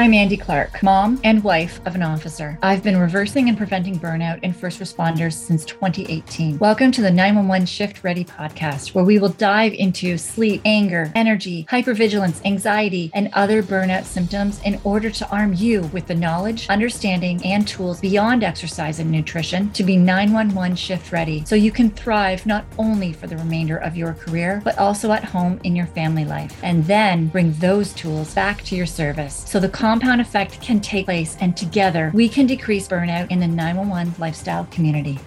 I'm Andi Clark, mom and wife of an officer. I've been reversing and preventing burnout in first responders since 2018. Welcome to the 911 Shift Ready podcast, where we will dive into sleep, anger, energy, hypervigilance, anxiety, and other burnout symptoms in order to arm you with the knowledge, understanding, and tools beyond exercise and nutrition to be 911 shift ready so you can thrive not only for the remainder of your career, but also at home in your family life. And then bring those tools back to your service so the compound effect can take place, and together we can decrease burnout in the 911 lifestyle community.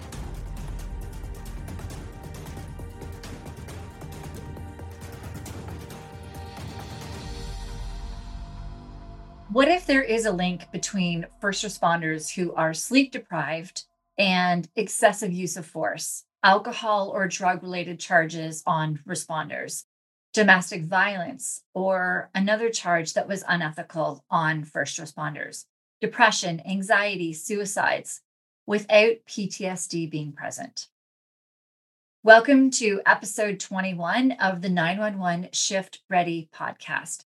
What if there is a link between first responders who are sleep deprived and excessive use of force, alcohol or drug related charges on responders? Domestic violence, or another charge that was unethical on first responders, depression, anxiety, suicides, without PTSD being present. Welcome to episode 21 of the 911 Shift Ready podcast,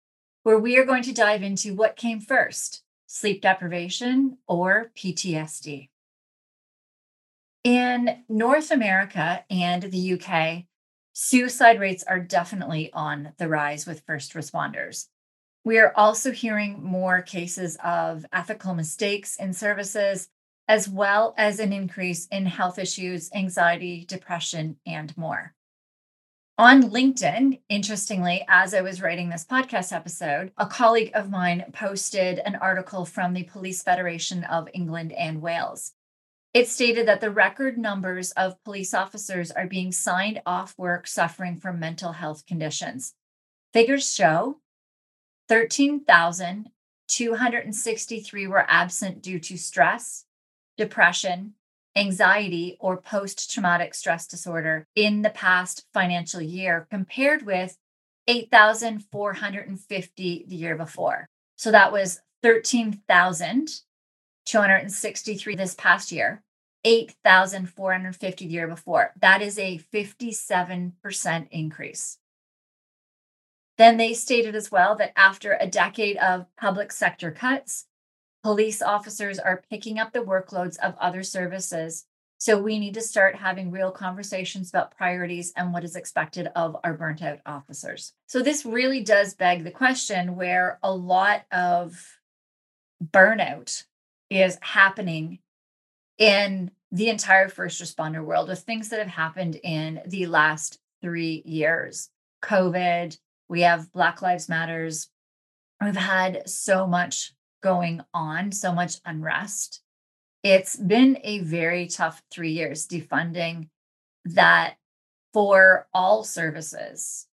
where we are going to dive into what came first sleep deprivation or PTSD. In North America and the UK, suicide rates are definitely on the rise with first responders. We are also hearing more cases of ethical mistakes in services, as well as an increase in health issues, anxiety, depression, and more. On LinkedIn, interestingly, as I was writing this podcast episode, a colleague of mine posted an article from the Police Federation of England and Wales. It stated that the record numbers of police officers are being signed off work suffering from mental health conditions. Figures show 13,263 were absent due to stress, depression, anxiety, or post traumatic stress disorder in the past financial year, compared with 8,450 the year before. So that was 13,000 263 this past year, 8,450 the year before. That is a 57% increase. Then they stated as well that after a decade of public sector cuts, police officers are picking up the workloads of other services. So we need to start having real conversations about priorities and what is expected of our burnt out officers. So this really does beg the question where a lot of burnout is happening in the entire first responder world with things that have happened in the last three years covid we have black lives matters we've had so much going on so much unrest it's been a very tough three years defunding that for all services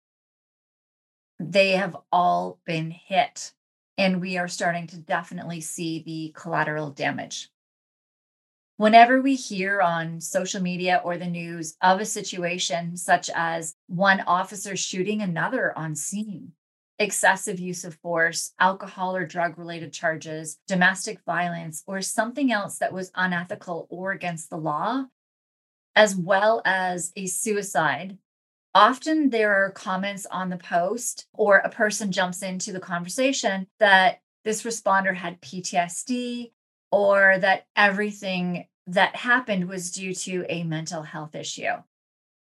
they have all been hit and we are starting to definitely see the collateral damage. Whenever we hear on social media or the news of a situation such as one officer shooting another on scene, excessive use of force, alcohol or drug related charges, domestic violence, or something else that was unethical or against the law, as well as a suicide often there are comments on the post or a person jumps into the conversation that this responder had PTSD or that everything that happened was due to a mental health issue.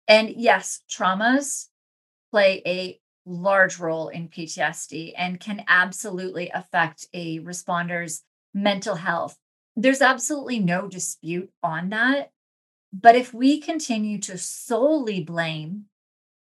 And yes, traumas play a large role in PTSD and can absolutely affect a responder's mental health. There's absolutely no dispute on that. But if we continue to solely blame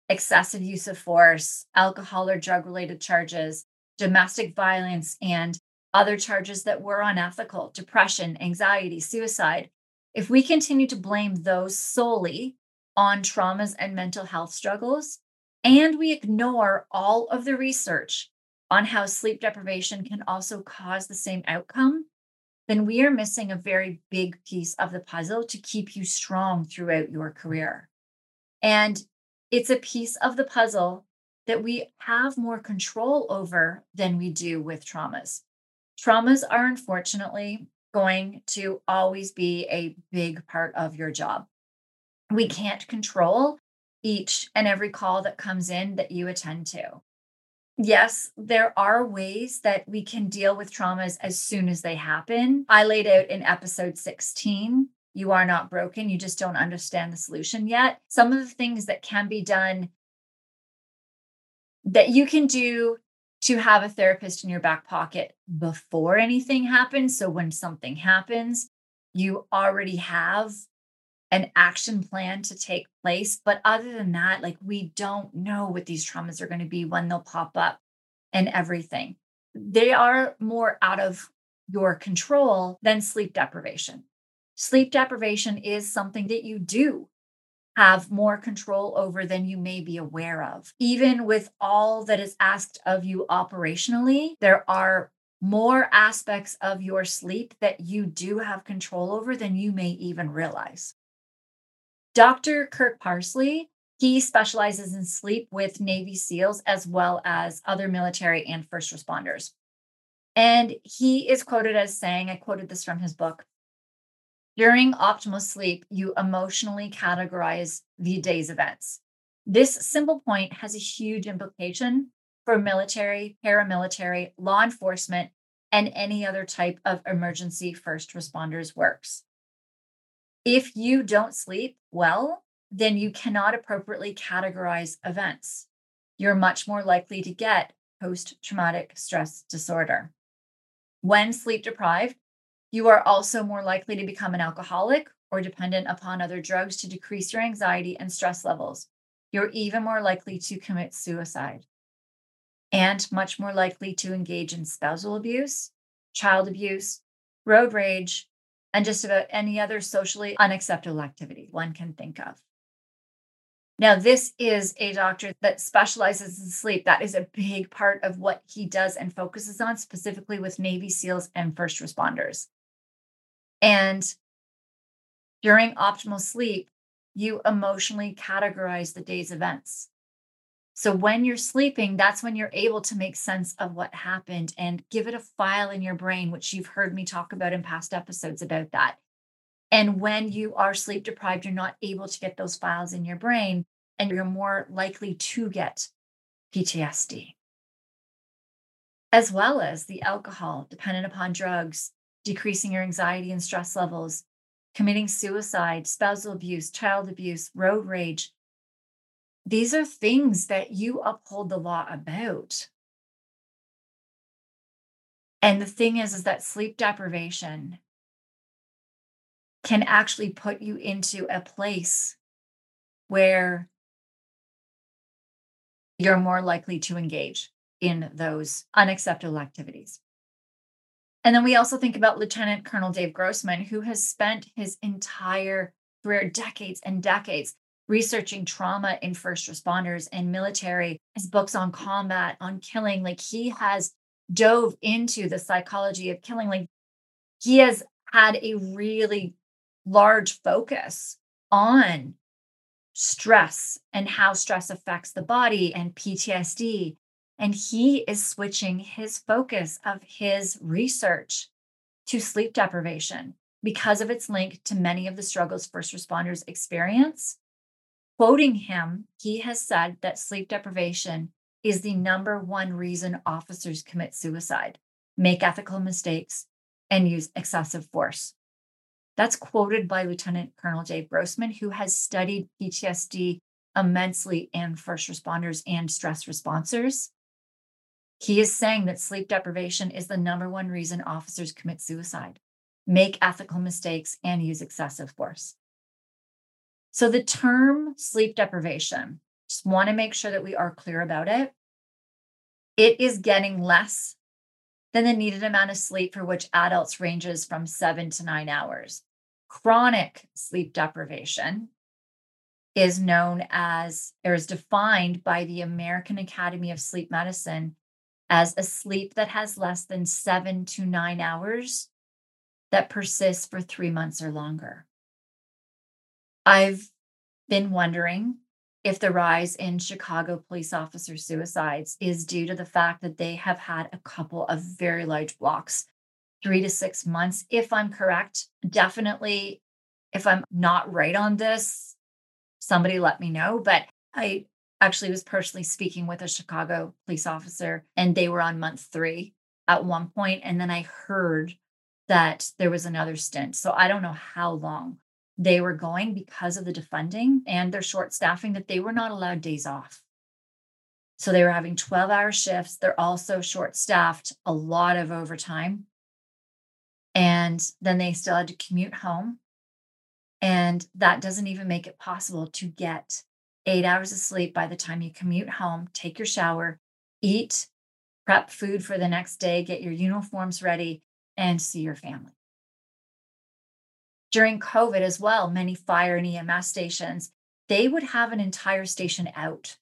excessive use of force, alcohol or drug related charges, domestic violence, and other charges that were unethical, depression, anxiety, suicide. If we continue to blame those solely on traumas and mental health struggles, and we ignore all of the research on how sleep deprivation can also cause the same outcome, then we are missing a very big piece of the puzzle to keep you strong throughout your career. And it's a piece of the puzzle that we have more control over than we do with traumas. Traumas are unfortunately going to always be a big part of your job. We can't control each and every call that comes in that you attend to. Yes, there are ways that we can deal with traumas as soon as they happen. I laid out in episode 16 you are not broken. You just don't understand the solution yet. Some of the things that can be done that you can do to have a therapist in your back pocket before anything happens. So when something happens, you already have an action plan to take place. But other than that, like we don't know what these traumas are going to be when they'll pop up and everything. They are more out of your control than sleep deprivation. Sleep deprivation is something that you do have more control over than you may be aware of. Even with all that is asked of you operationally, there are more aspects of your sleep that you do have control over than you may even realize. Dr. Kirk Parsley, he specializes in sleep with Navy SEALs as well as other military and first responders. And he is quoted as saying, I quoted this from his book during optimal sleep, you emotionally categorize the day's events. This simple point has a huge implication for military, paramilitary, law enforcement, and any other type of emergency first responders works. If you don't sleep well, then you cannot appropriately categorize events. You're much more likely to get post traumatic stress disorder. When sleep deprived, you are also more likely to become an alcoholic or dependent upon other drugs to decrease your anxiety and stress levels. You're even more likely to commit suicide and much more likely to engage in spousal abuse, child abuse, road rage, and just about any other socially unacceptable activity one can think of. Now, this is a doctor that specializes in sleep. That is a big part of what he does and focuses on, specifically with Navy SEALs and first responders. And during optimal sleep, you emotionally categorize the day's events. So when you're sleeping, that's when you're able to make sense of what happened and give it a file in your brain, which you've heard me talk about in past episodes about that. And when you are sleep deprived, you're not able to get those files in your brain and you're more likely to get PTSD. As well as the alcohol, dependent upon drugs, decreasing your anxiety and stress levels, committing suicide, spousal abuse, child abuse, road rage. These are things that you uphold the law about. And the thing is, is that sleep deprivation can actually put you into a place where you're more likely to engage in those unacceptable activities. And then we also think about Lieutenant Colonel Dave Grossman, who has spent his entire career, decades and decades, researching trauma in first responders and military, his books on combat, on killing. Like he has dove into the psychology of killing. Like he has had a really large focus on stress and how stress affects the body and PTSD and he is switching his focus of his research to sleep deprivation because of its link to many of the struggles first responders experience. Quoting him, he has said that sleep deprivation is the number one reason officers commit suicide, make ethical mistakes, and use excessive force. That's quoted by Lieutenant Colonel Dave Grossman, who has studied PTSD immensely in first responders and stress responders. He is saying that sleep deprivation is the number one reason officers commit suicide, make ethical mistakes, and use excessive force. So, the term sleep deprivation, just want to make sure that we are clear about it. It is getting less than the needed amount of sleep for which adults ranges from seven to nine hours. Chronic sleep deprivation is known as, or is defined by the American Academy of Sleep Medicine as a sleep that has less than seven to nine hours that persists for three months or longer. I've been wondering if the rise in Chicago police officer suicides is due to the fact that they have had a couple of very large blocks, three to six months. If I'm correct, definitely, if I'm not right on this, somebody let me know. But I actually was personally speaking with a Chicago police officer, and they were on month three at one point, and then I heard that there was another stint. So I don't know how long they were going because of the defunding and their short staffing that they were not allowed days off. So they were having 12 hour shifts. They're also short staffed, a lot of overtime. And then they still had to commute home. And that doesn't even make it possible to get eight hours of sleep by the time you commute home, take your shower, eat, prep food for the next day, get your uniforms ready, and see your family. During COVID as well, many fire and EMS stations, they would have an entire station out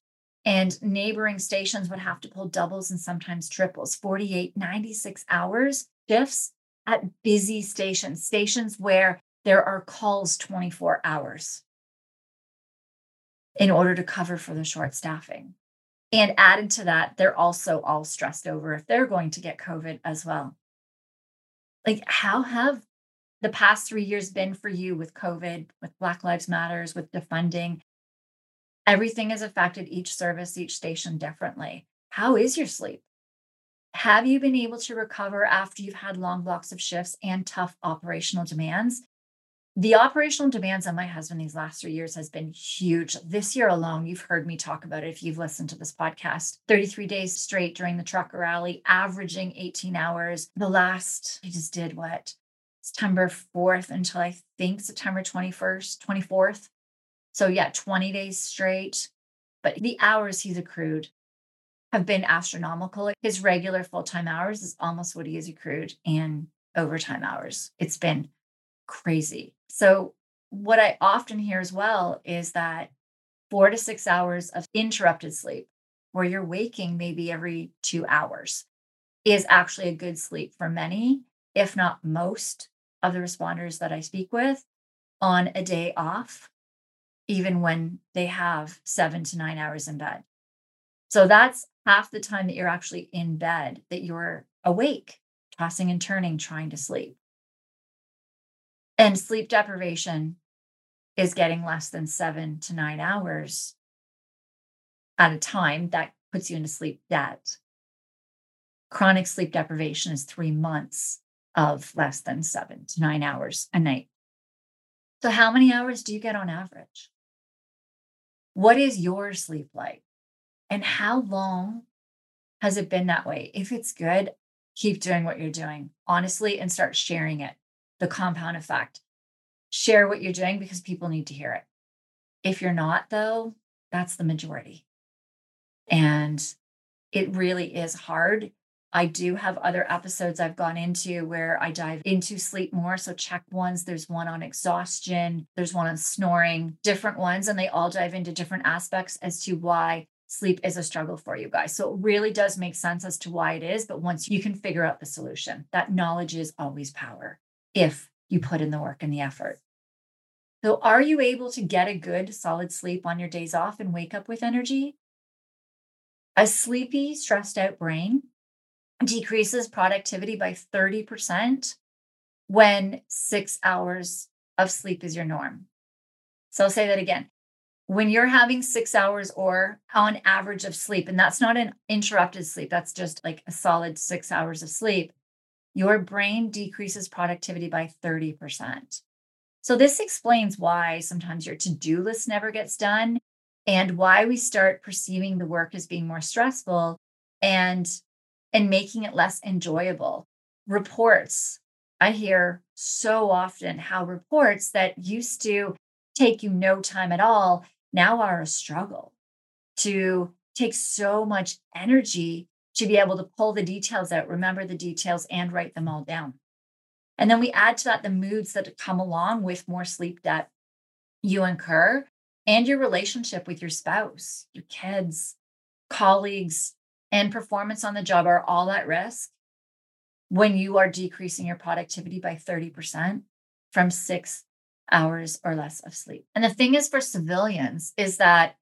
and neighboring stations would have to pull doubles and sometimes triples 48 96 hours shifts at busy stations stations where there are calls 24 hours in order to cover for the short staffing and added to that they're also all stressed over if they're going to get covid as well like how have the past three years been for you with covid with black lives matters with defunding Everything has affected each service, each station differently. How is your sleep? Have you been able to recover after you've had long blocks of shifts and tough operational demands? The operational demands on my husband these last three years has been huge. This year alone, you've heard me talk about it if you've listened to this podcast. 33 days straight during the trucker rally, averaging 18 hours. The last, I just did what? September 4th until I think September 21st, 24th. So, yeah, 20 days straight. But the hours he's accrued have been astronomical. His regular full time hours is almost what he has accrued in overtime hours. It's been crazy. So, what I often hear as well is that four to six hours of interrupted sleep, where you're waking maybe every two hours, is actually a good sleep for many, if not most of the responders that I speak with on a day off even when they have seven to nine hours in bed. So that's half the time that you're actually in bed, that you're awake, tossing and turning, trying to sleep. And sleep deprivation is getting less than seven to nine hours at a time. That puts you into sleep debt. Chronic sleep deprivation is three months of less than seven to nine hours a night. So, how many hours do you get on average? What is your sleep like? And how long has it been that way? If it's good, keep doing what you're doing, honestly, and start sharing it. The compound effect. Share what you're doing because people need to hear it. If you're not, though, that's the majority. And it really is hard I do have other episodes I've gone into where I dive into sleep more. So check ones. There's one on exhaustion, there's one on snoring, different ones, and they all dive into different aspects as to why sleep is a struggle for you guys. So it really does make sense as to why it is. But once you can figure out the solution, that knowledge is always power if you put in the work and the effort. So, are you able to get a good, solid sleep on your days off and wake up with energy? A sleepy, stressed out brain decreases productivity by 30% when six hours of sleep is your norm. So I'll say that again. When you're having six hours or on average of sleep, and that's not an interrupted sleep, that's just like a solid six hours of sleep, your brain decreases productivity by 30%. So this explains why sometimes your to do list never gets done and why we start perceiving the work as being more stressful and and making it less enjoyable. Reports. I hear so often how reports that used to take you no time at all now are a struggle to take so much energy to be able to pull the details out, remember the details, and write them all down. And then we add to that the moods that come along with more sleep debt you incur and your relationship with your spouse, your kids, colleagues, and performance on the job are all at risk when you are decreasing your productivity by 30% from six hours or less of sleep. And the thing is for civilians is that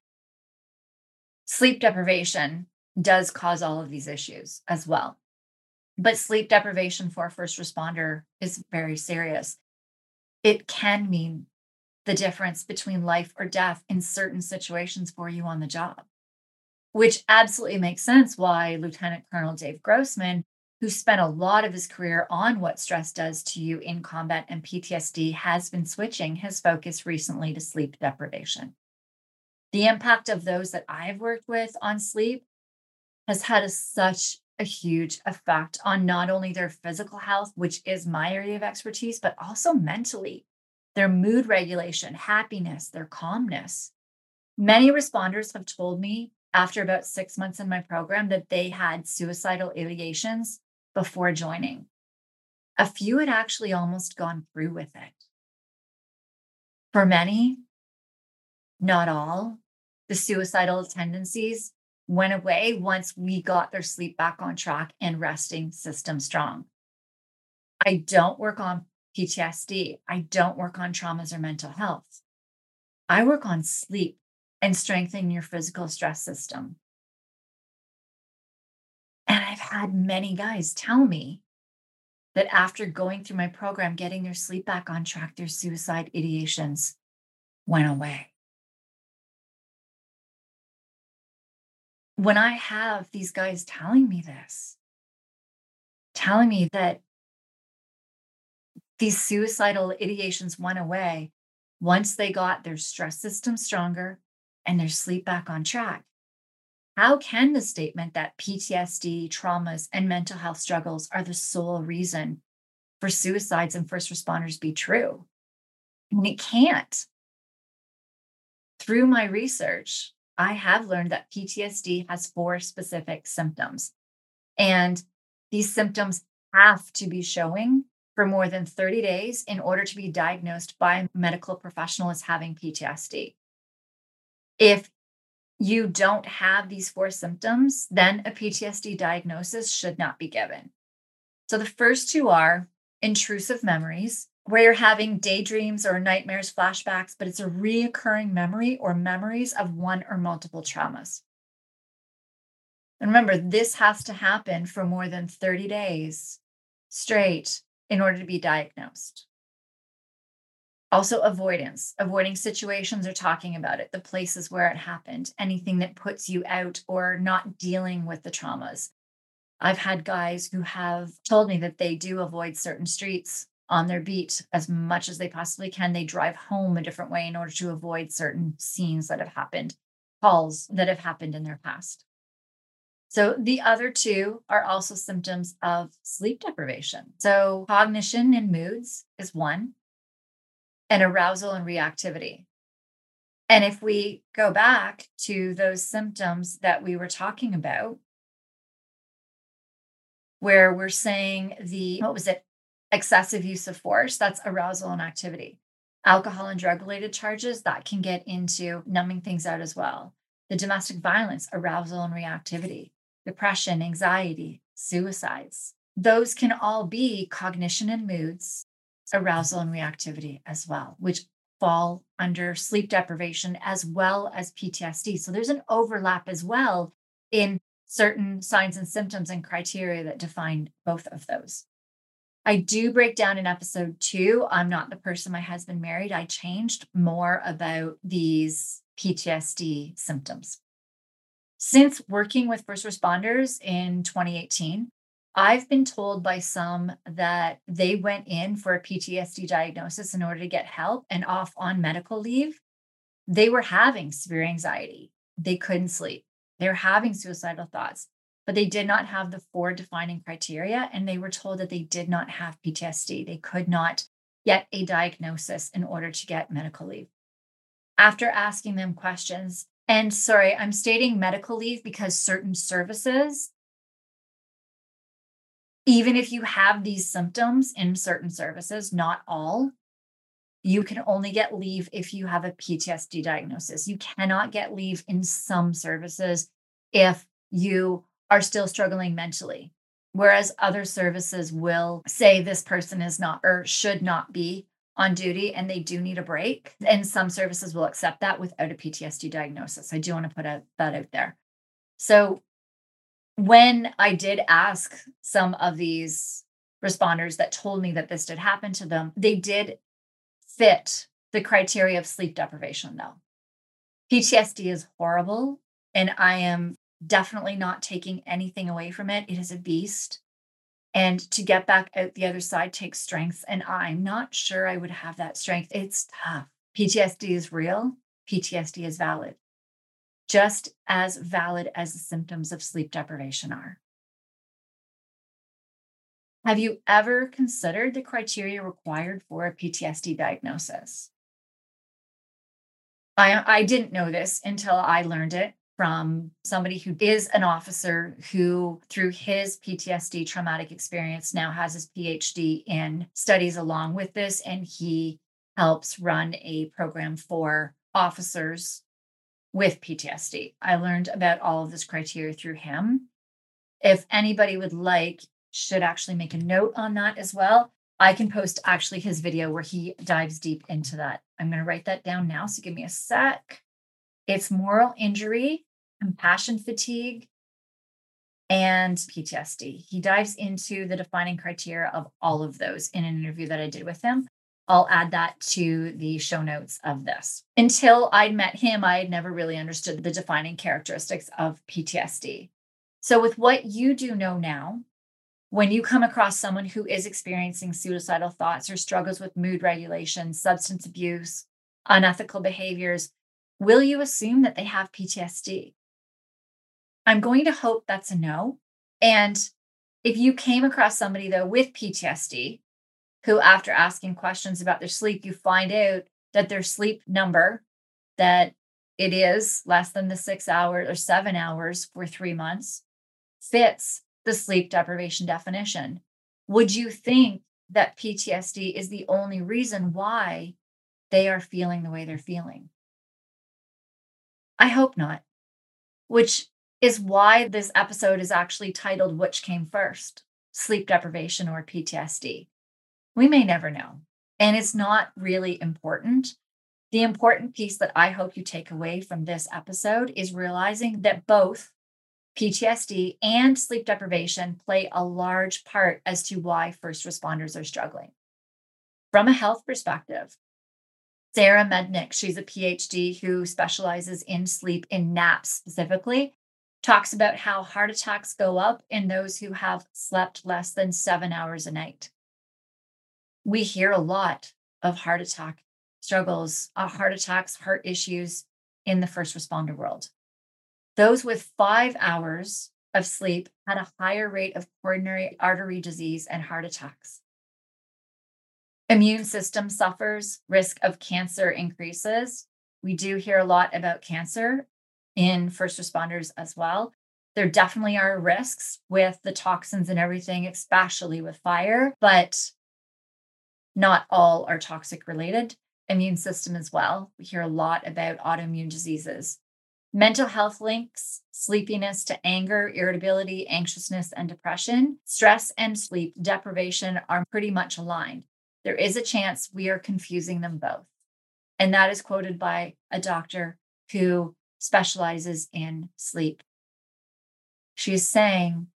sleep deprivation does cause all of these issues as well. But sleep deprivation for a first responder is very serious. It can mean the difference between life or death in certain situations for you on the job. which absolutely makes sense why Lieutenant Colonel Dave Grossman, who spent a lot of his career on what stress does to you in combat and PTSD, has been switching his focus recently to sleep deprivation. The impact of those that I've worked with on sleep has had a, such a huge effect on not only their physical health, which is my area of expertise, but also mentally, their mood regulation, happiness, their calmness. Many responders have told me after about six months in my program that they had suicidal ideations before joining. A few had actually almost gone through with it. For many, not all, the suicidal tendencies went away once we got their sleep back on track and resting system strong. I don't work on PTSD. I don't work on traumas or mental health. I work on sleep and strengthening your physical stress system. And I've had many guys tell me that after going through my program, getting their sleep back on track, their suicide ideations went away. When I have these guys telling me this, telling me that these suicidal ideations went away once they got their stress system stronger and their sleep back on track. How can the statement that PTSD, traumas, and mental health struggles are the sole reason for suicides and first responders be true? Mean, it can't. Through my research, I have learned that PTSD has four specific symptoms. And these symptoms have to be showing for more than 30 days in order to be diagnosed by a medical professional as having PTSD. If you don't have these four symptoms, then a PTSD diagnosis should not be given. So the first two are intrusive memories, where you're having daydreams or nightmares, flashbacks, but it's a reoccurring memory or memories of one or multiple traumas. And remember, this has to happen for more than 30 days straight in order to be diagnosed. Also, avoidance, avoiding situations or talking about it, the places where it happened, anything that puts you out or not dealing with the traumas. I've had guys who have told me that they do avoid certain streets on their beat as much as they possibly can. They drive home a different way in order to avoid certain scenes that have happened, calls that have happened in their past. So the other two are also symptoms of sleep deprivation. So cognition and moods is one and arousal and reactivity. And if we go back to those symptoms that we were talking about, where we're saying the, what was it, excessive use of force, that's arousal and activity. Alcohol and drug related charges, that can get into numbing things out as well. The domestic violence, arousal and reactivity, depression, anxiety, suicides. Those can all be cognition and moods arousal and reactivity as well, which fall under sleep deprivation as well as PTSD. So there's an overlap as well in certain signs and symptoms and criteria that define both of those. I do break down in episode two. I'm not the person my husband married. I changed more about these PTSD symptoms. Since working with first responders in 2018, I've been told by some that they went in for a PTSD diagnosis in order to get help and off on medical leave. They were having severe anxiety. They couldn't sleep. They were having suicidal thoughts, but they did not have the four defining criteria. And they were told that they did not have PTSD. They could not get a diagnosis in order to get medical leave. After asking them questions, and sorry, I'm stating medical leave because certain services even if you have these symptoms in certain services, not all, you can only get leave if you have a PTSD diagnosis. You cannot get leave in some services if you are still struggling mentally. Whereas other services will say this person is not or should not be on duty and they do need a break. And some services will accept that without a PTSD diagnosis. I do want to put that out there. So when I did ask some of these responders that told me that this did happen to them, they did fit the criteria of sleep deprivation, though. PTSD is horrible. And I am definitely not taking anything away from it. It is a beast. And to get back out the other side takes strength. And I'm not sure I would have that strength. It's tough. PTSD is real, PTSD is valid, just as valid as the symptoms of sleep deprivation are. Have you ever considered the criteria required for a PTSD diagnosis? I, I didn't know this until I learned it from somebody who is an officer who, through his PTSD traumatic experience, now has his PhD in studies along with this. And he helps run a program for officers with PTSD. I learned about all of this criteria through him. If anybody would like, should actually make a note on that as well. I can post actually his video where he dives deep into that. I'm going to write that down now. So give me a sec. It's moral injury, compassion fatigue, and PTSD. He dives into the defining criteria of all of those in an interview that I did with him. I'll add that to the show notes of this. Until I'd met him, I had never really understood the defining characteristics of PTSD. So, with what you do know now, when you come across someone who is experiencing suicidal thoughts or struggles with mood regulation, substance abuse, unethical behaviors, will you assume that they have PTSD? I'm going to hope that's a no. And if you came across somebody, though, with PTSD, who, after asking questions about their sleep, you find out that their sleep number, that it is less than the six hours or seven hours for three months, fits the sleep deprivation definition. Would you think that PTSD is the only reason why they are feeling the way they're feeling? I hope not, which is why this episode is actually titled Which Came First Sleep Deprivation or PTSD. We may never know, and it's not really important. The important piece that I hope you take away from this episode is realizing that both PTSD and sleep deprivation play a large part as to why first responders are struggling. From a health perspective, Sarah Mednick, she's a PhD who specializes in sleep in naps specifically, talks about how heart attacks go up in those who have slept less than seven hours a night. We hear a lot of heart attack struggles, uh, heart attacks, heart issues in the first responder world. Those with five hours of sleep had a higher rate of coronary artery disease and heart attacks. Immune system suffers, risk of cancer increases. We do hear a lot about cancer in first responders as well. There definitely are risks with the toxins and everything, especially with fire, but not all are toxic related. Immune system as well. We hear a lot about autoimmune diseases. Mental health links sleepiness to anger, irritability, anxiousness, and depression. Stress and sleep deprivation are pretty much aligned. There is a chance we are confusing them both. And that is quoted by a doctor who specializes in sleep. She is saying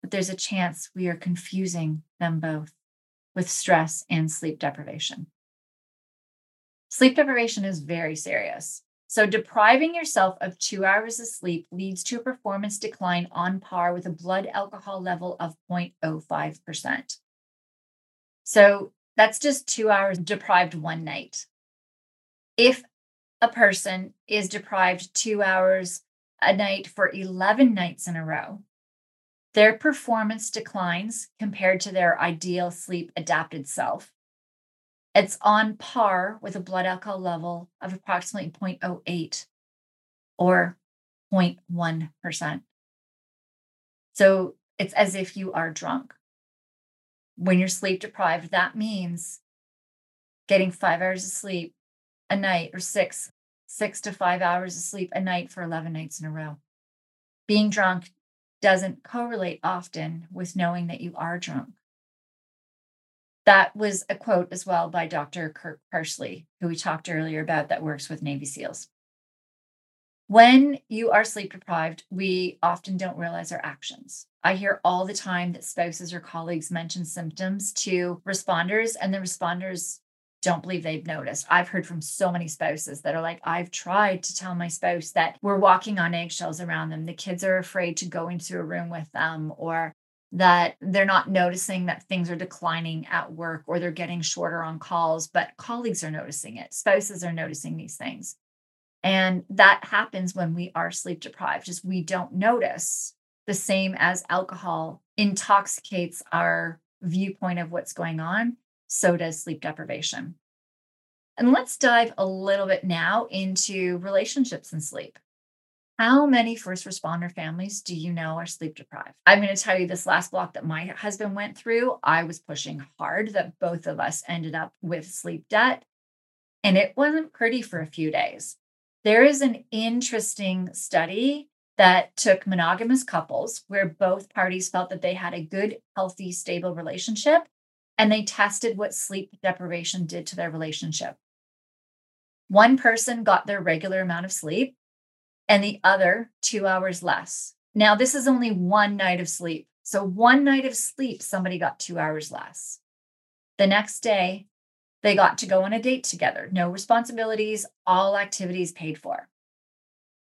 that there's a chance we are confusing them both with stress and sleep deprivation. Sleep deprivation is very serious. So, depriving yourself of two hours of sleep leads to a performance decline on par with a blood alcohol level of 0.05%. So, that's just two hours deprived one night. If a person is deprived two hours a night for 11 nights in a row, their performance declines compared to their ideal sleep adapted self it's on par with a blood alcohol level of approximately 0.08 or 0.1%. So it's as if you are drunk. When you're sleep deprived, that means getting five hours of sleep a night or six, six to five hours of sleep a night for 11 nights in a row. Being drunk doesn't correlate often with knowing that you are drunk. That was a quote as well by Dr. Kirk Parsley, who we talked earlier about, that works with Navy SEALs. When you are sleep deprived, we often don't realize our actions. I hear all the time that spouses or colleagues mention symptoms to responders, and the responders don't believe they've noticed. I've heard from so many spouses that are like, I've tried to tell my spouse that we're walking on eggshells around them. The kids are afraid to go into a room with them, or that they're not noticing that things are declining at work or they're getting shorter on calls, but colleagues are noticing it. Spouses are noticing these things. And that happens when we are sleep deprived, is we don't notice the same as alcohol intoxicates our viewpoint of what's going on. So does sleep deprivation. And let's dive a little bit now into relationships and sleep. How many first responder families do you know are sleep deprived? I'm going to tell you this last block that my husband went through. I was pushing hard that both of us ended up with sleep debt, and it wasn't pretty for a few days. There is an interesting study that took monogamous couples where both parties felt that they had a good, healthy, stable relationship, and they tested what sleep deprivation did to their relationship. One person got their regular amount of sleep, and the other two hours less. Now, this is only one night of sleep. So, one night of sleep, somebody got two hours less. The next day, they got to go on a date together, no responsibilities, all activities paid for.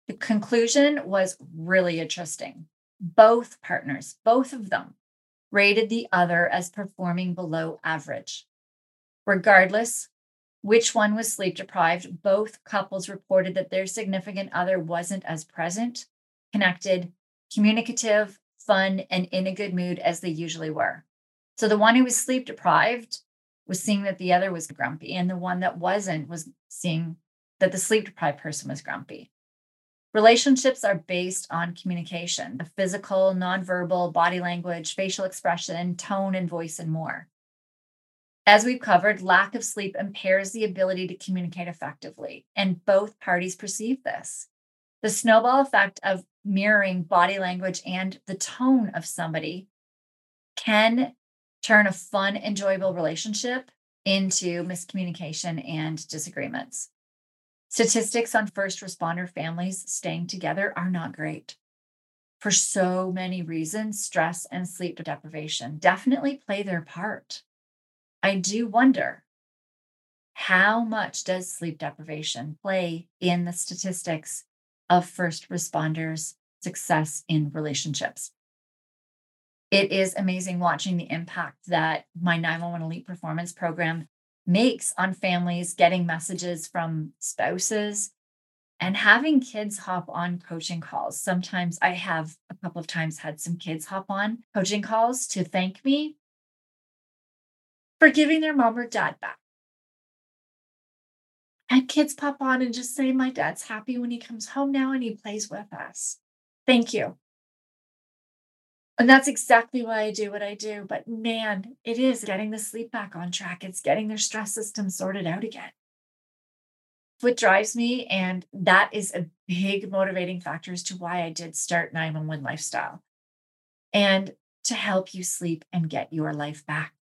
The conclusion was really interesting. Both partners, both of them, rated the other as performing below average. Regardless, which one was sleep deprived, both couples reported that their significant other wasn't as present, connected, communicative, fun, and in a good mood as they usually were. So the one who was sleep deprived was seeing that the other was grumpy, and the one that wasn't was seeing that the sleep deprived person was grumpy. Relationships are based on communication, the physical, nonverbal, body language, facial expression, tone, and voice, and more. As we've covered, lack of sleep impairs the ability to communicate effectively, and both parties perceive this. The snowball effect of mirroring body language and the tone of somebody can turn a fun, enjoyable relationship into miscommunication and disagreements. Statistics on first responder families staying together are not great. For so many reasons, stress and sleep deprivation definitely play their part. I do wonder how much does sleep deprivation play in the statistics of first responders' success in relationships? It is amazing watching the impact that my 911 Elite Performance program makes on families getting messages from spouses and having kids hop on coaching calls. Sometimes I have a couple of times had some kids hop on coaching calls to thank me for giving their mom or dad back. And kids pop on and just say, My dad's happy when he comes home now and he plays with us. Thank you. And that's exactly why I do what I do. But man, it is getting the sleep back on track. It's getting their stress system sorted out again. What drives me, and that is a big motivating factor as to why I did start 911 Lifestyle and to help you sleep and get your life back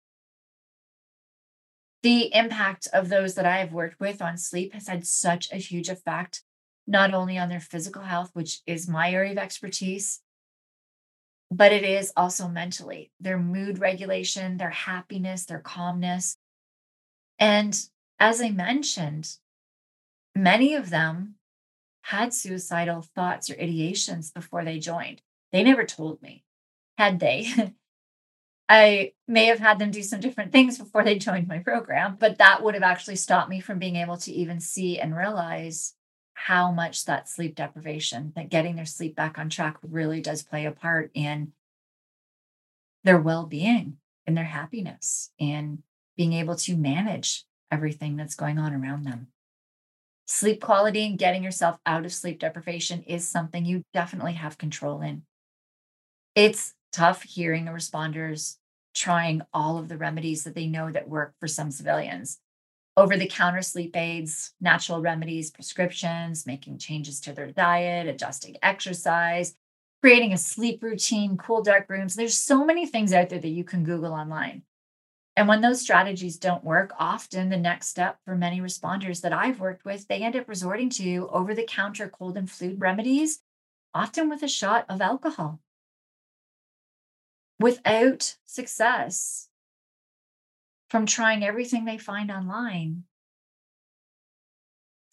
the impact of those that I have worked with on sleep has had such a huge effect, not only on their physical health, which is my area of expertise, but it is also mentally their mood regulation, their happiness, their calmness. And as I mentioned, many of them had suicidal thoughts or ideations before they joined. They never told me. Had they, I may have had them do some different things before they joined my program, but that would have actually stopped me from being able to even see and realize how much that sleep deprivation, that getting their sleep back on track really does play a part in their well being and their happiness and being able to manage everything that's going on around them. Sleep quality and getting yourself out of sleep deprivation is something you definitely have control in. It's tough hearing responder's trying all of the remedies that they know that work for some civilians over the counter sleep aids, natural remedies, prescriptions, making changes to their diet, adjusting exercise, creating a sleep routine, cool dark rooms. There's so many things out there that you can Google online. And when those strategies don't work, often the next step for many responders that I've worked with, they end up resorting to over the counter cold and flu remedies, often with a shot of alcohol without success. From trying everything they find online,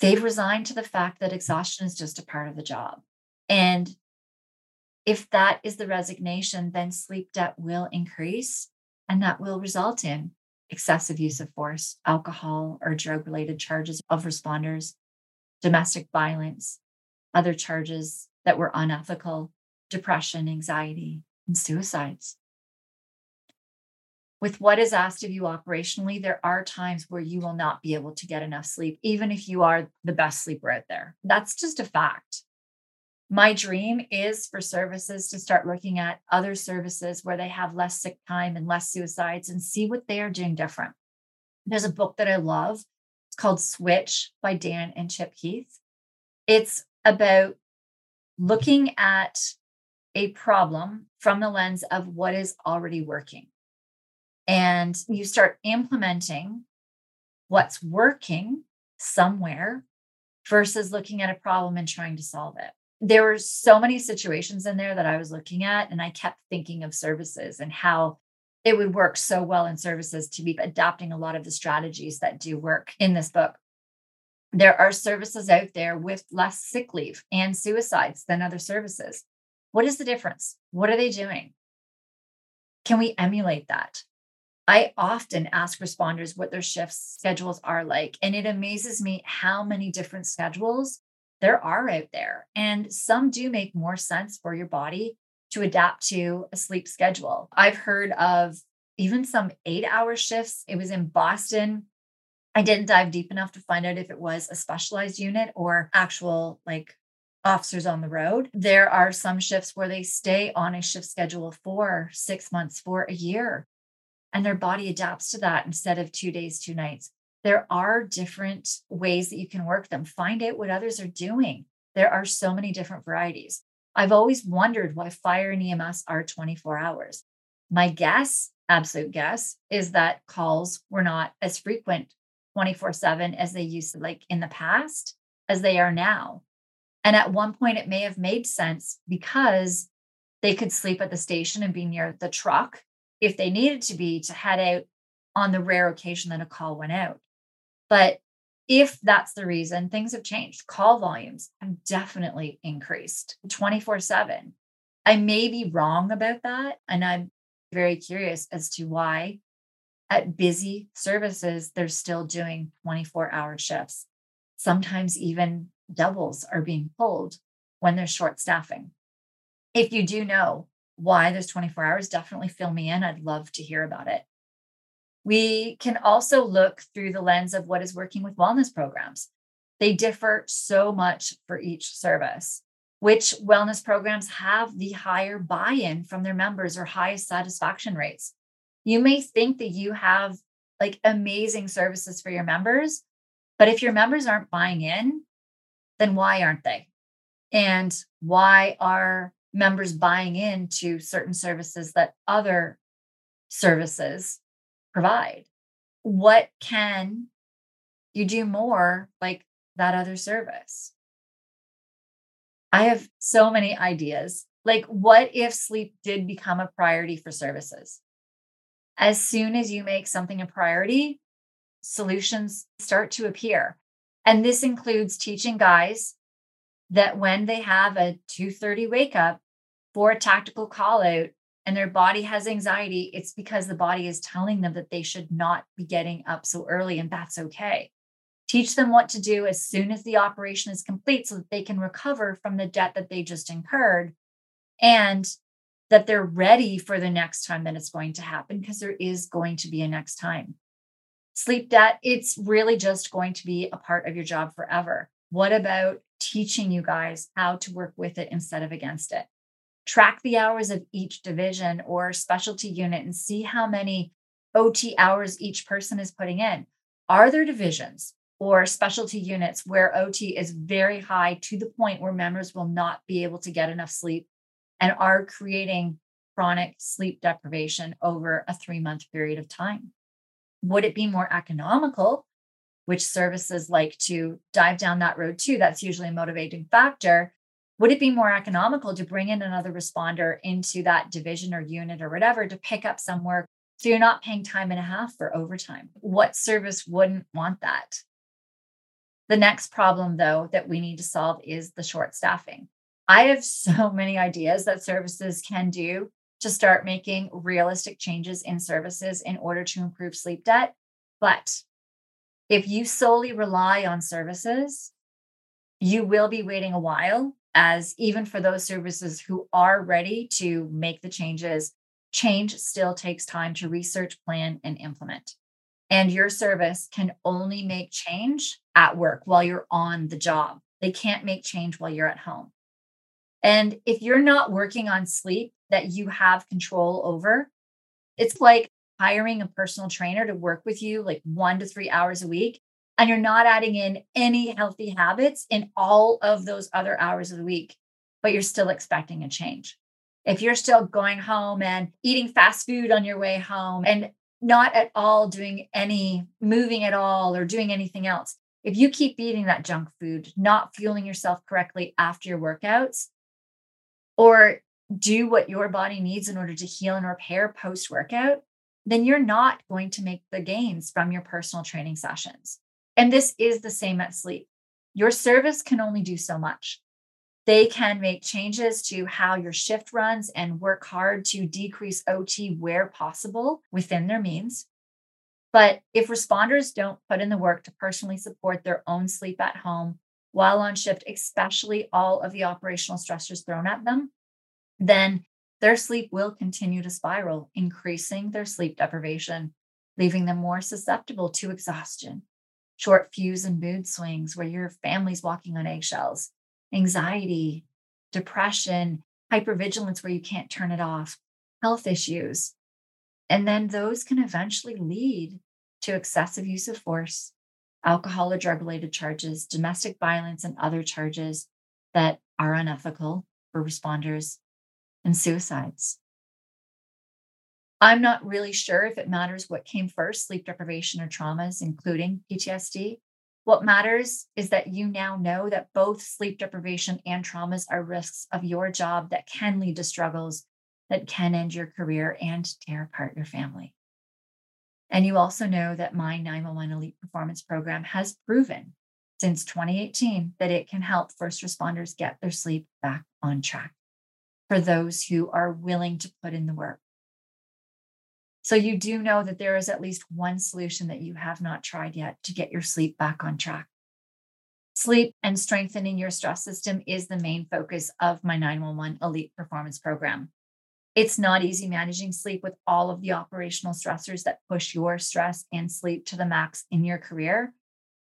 they've resigned to the fact that exhaustion is just a part of the job. And if that is the resignation, then sleep debt will increase and that will result in excessive use of force, alcohol, or drug related charges of responders, domestic violence, other charges that were unethical, depression, anxiety, and suicides. With what is asked of you operationally, there are times where you will not be able to get enough sleep, even if you are the best sleeper out there. That's just a fact. My dream is for services to start looking at other services where they have less sick time and less suicides and see what they are doing different. There's a book that I love. It's called Switch by Dan and Chip Heath. It's about looking at a problem from the lens of what is already working. And you start implementing what's working somewhere versus looking at a problem and trying to solve it there were so many situations in there that I was looking at, and I kept thinking of services and how it would work so well in services to be adopting a lot of the strategies that do work in this book. There are services out there with less sick leave and suicides than other services. What is the difference? What are they doing? Can we emulate that? I often ask responders what their shift schedules are like, and it amazes me how many different schedules there are out there. And some do make more sense for your body to adapt to a sleep schedule. I've heard of even some eight hour shifts. It was in Boston. I didn't dive deep enough to find out if it was a specialized unit or actual like officers on the road. There are some shifts where they stay on a shift schedule for six months, for a year, and their body adapts to that instead of two days, two nights there are different ways that you can work them. Find out what others are doing. There are so many different varieties. I've always wondered why fire and EMS are 24 hours. My guess, absolute guess, is that calls were not as frequent 24 7 as they used to, like in the past, as they are now. And at one point, it may have made sense because they could sleep at the station and be near the truck if they needed to be to head out on the rare occasion that a call went out. But if that's the reason, things have changed. Call volumes have definitely increased 24 7. I may be wrong about that. And I'm very curious as to why at busy services, they're still doing 24 hour shifts. Sometimes even doubles are being pulled when there's short staffing. If you do know why there's 24 hours, definitely fill me in. I'd love to hear about it. We can also look through the lens of what is working with wellness programs. They differ so much for each service. Which wellness programs have the higher buy in from their members or highest satisfaction rates? You may think that you have like amazing services for your members, but if your members aren't buying in, then why aren't they? And why are members buying into certain services that other services provide. What can you do more like that other service? I have so many ideas. Like, what if sleep did become a priority for services? As soon as you make something a priority, solutions start to appear. And this includes teaching guys that when they have a 2:30 wake up for a tactical call out, and their body has anxiety, it's because the body is telling them that they should not be getting up so early, and that's okay. Teach them what to do as soon as the operation is complete so that they can recover from the debt that they just incurred and that they're ready for the next time that it's going to happen because there is going to be a next time. Sleep debt, it's really just going to be a part of your job forever. What about teaching you guys how to work with it instead of against it? Track the hours of each division or specialty unit and see how many OT hours each person is putting in. Are there divisions or specialty units where OT is very high to the point where members will not be able to get enough sleep and are creating chronic sleep deprivation over a three month period of time? Would it be more economical? Which services like to dive down that road too? That's usually a motivating factor would it be more economical to bring in another responder into that division or unit or whatever to pick up some work So you're not paying time and a half for overtime. What service wouldn't want that? The next problem, though, that we need to solve is the short staffing. I have so many ideas that services can do to start making realistic changes in services in order to improve sleep debt. But if you solely rely on services, you will be waiting a while, as even for those services who are ready to make the changes, change still takes time to research, plan, and implement. And your service can only make change at work while you're on the job. They can't make change while you're at home. And if you're not working on sleep that you have control over, it's like hiring a personal trainer to work with you like one to three hours a week. And you're not adding in any healthy habits in all of those other hours of the week, but you're still expecting a change. If you're still going home and eating fast food on your way home and not at all doing any moving at all or doing anything else, if you keep eating that junk food, not fueling yourself correctly after your workouts, or do what your body needs in order to heal and repair post workout, then you're not going to make the gains from your personal training sessions. And this is the same at sleep. Your service can only do so much. They can make changes to how your shift runs and work hard to decrease OT where possible within their means. But if responders don't put in the work to personally support their own sleep at home while on shift, especially all of the operational stressors thrown at them, then their sleep will continue to spiral, increasing their sleep deprivation, leaving them more susceptible to exhaustion, short fuse and mood swings where your family's walking on eggshells, anxiety, depression, hypervigilance where you can't turn it off, health issues. And then those can eventually lead to excessive use of force, alcohol or drug related charges, domestic violence, and other charges that are unethical for responders, and suicides. I'm not really sure if it matters what came first sleep deprivation or traumas, including PTSD. What matters is that you now know that both sleep deprivation and traumas are risks of your job that can lead to struggles that can end your career and tear apart your family. And you also know that my 911 Elite Performance Program has proven since 2018 that it can help first responders get their sleep back on track for those who are willing to put in the work. So you do know that there is at least one solution that you have not tried yet to get your sleep back on track. Sleep and strengthening your stress system is the main focus of my 911 Elite Performance Program. It's not easy managing sleep with all of the operational stressors that push your stress and sleep to the max in your career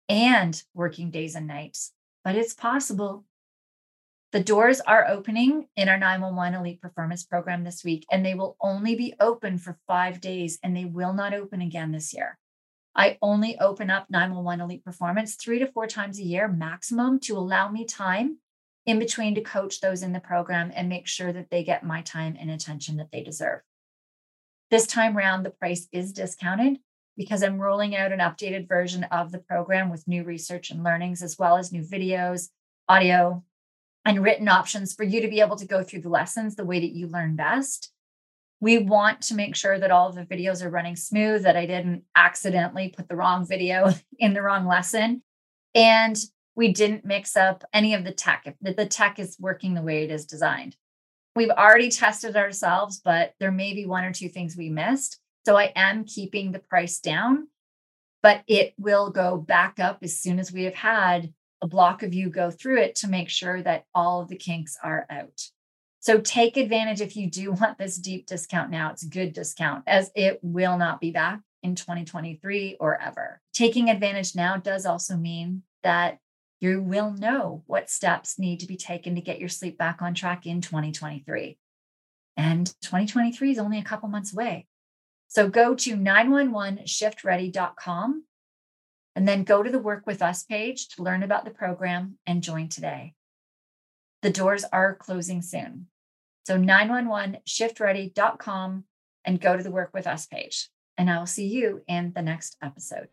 and working days and nights, but it's possible. The doors are opening in our 911 Elite Performance Program this week, and they will only be open for five days, and they will not open again this year. I only open up 911 Elite Performance three to four times a year maximum to allow me time in between to coach those in the program and make sure that they get my time and attention that they deserve. This time round, the price is discounted because I'm rolling out an updated version of the program with new research and learnings, as well as new videos, audio, and written options for you to be able to go through the lessons the way that you learn best. We want to make sure that all of the videos are running smooth, that I didn't accidentally put the wrong video in the wrong lesson. And we didn't mix up any of the tech, that the tech is working the way it is designed. We've already tested ourselves, but there may be one or two things we missed. So I am keeping the price down, but it will go back up as soon as we have had a block of you go through it to make sure that all of the kinks are out. So take advantage if you do want this deep discount now. It's a good discount as it will not be back in 2023 or ever. Taking advantage now does also mean that you will know what steps need to be taken to get your sleep back on track in 2023. And 2023 is only a couple months away. So go to 911shiftready.com and then go to the Work With Us page to learn about the program and join today. The doors are closing soon. So 911shiftready.com and go to the Work With Us page. And I will see you in the next episode.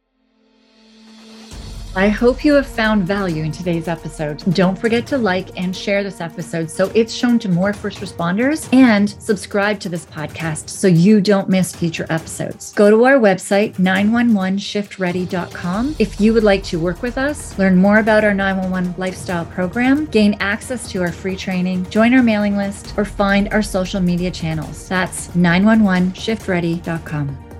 I hope you have found value in today's episode. Don't forget to like and share this episode so it's shown to more first responders and subscribe to this podcast so you don't miss future episodes. Go to our website, 911shiftready.com, if you would like to work with us, learn more about our 911 lifestyle program, gain access to our free training, join our mailing list, or find our social media channels. That's 911shiftready.com.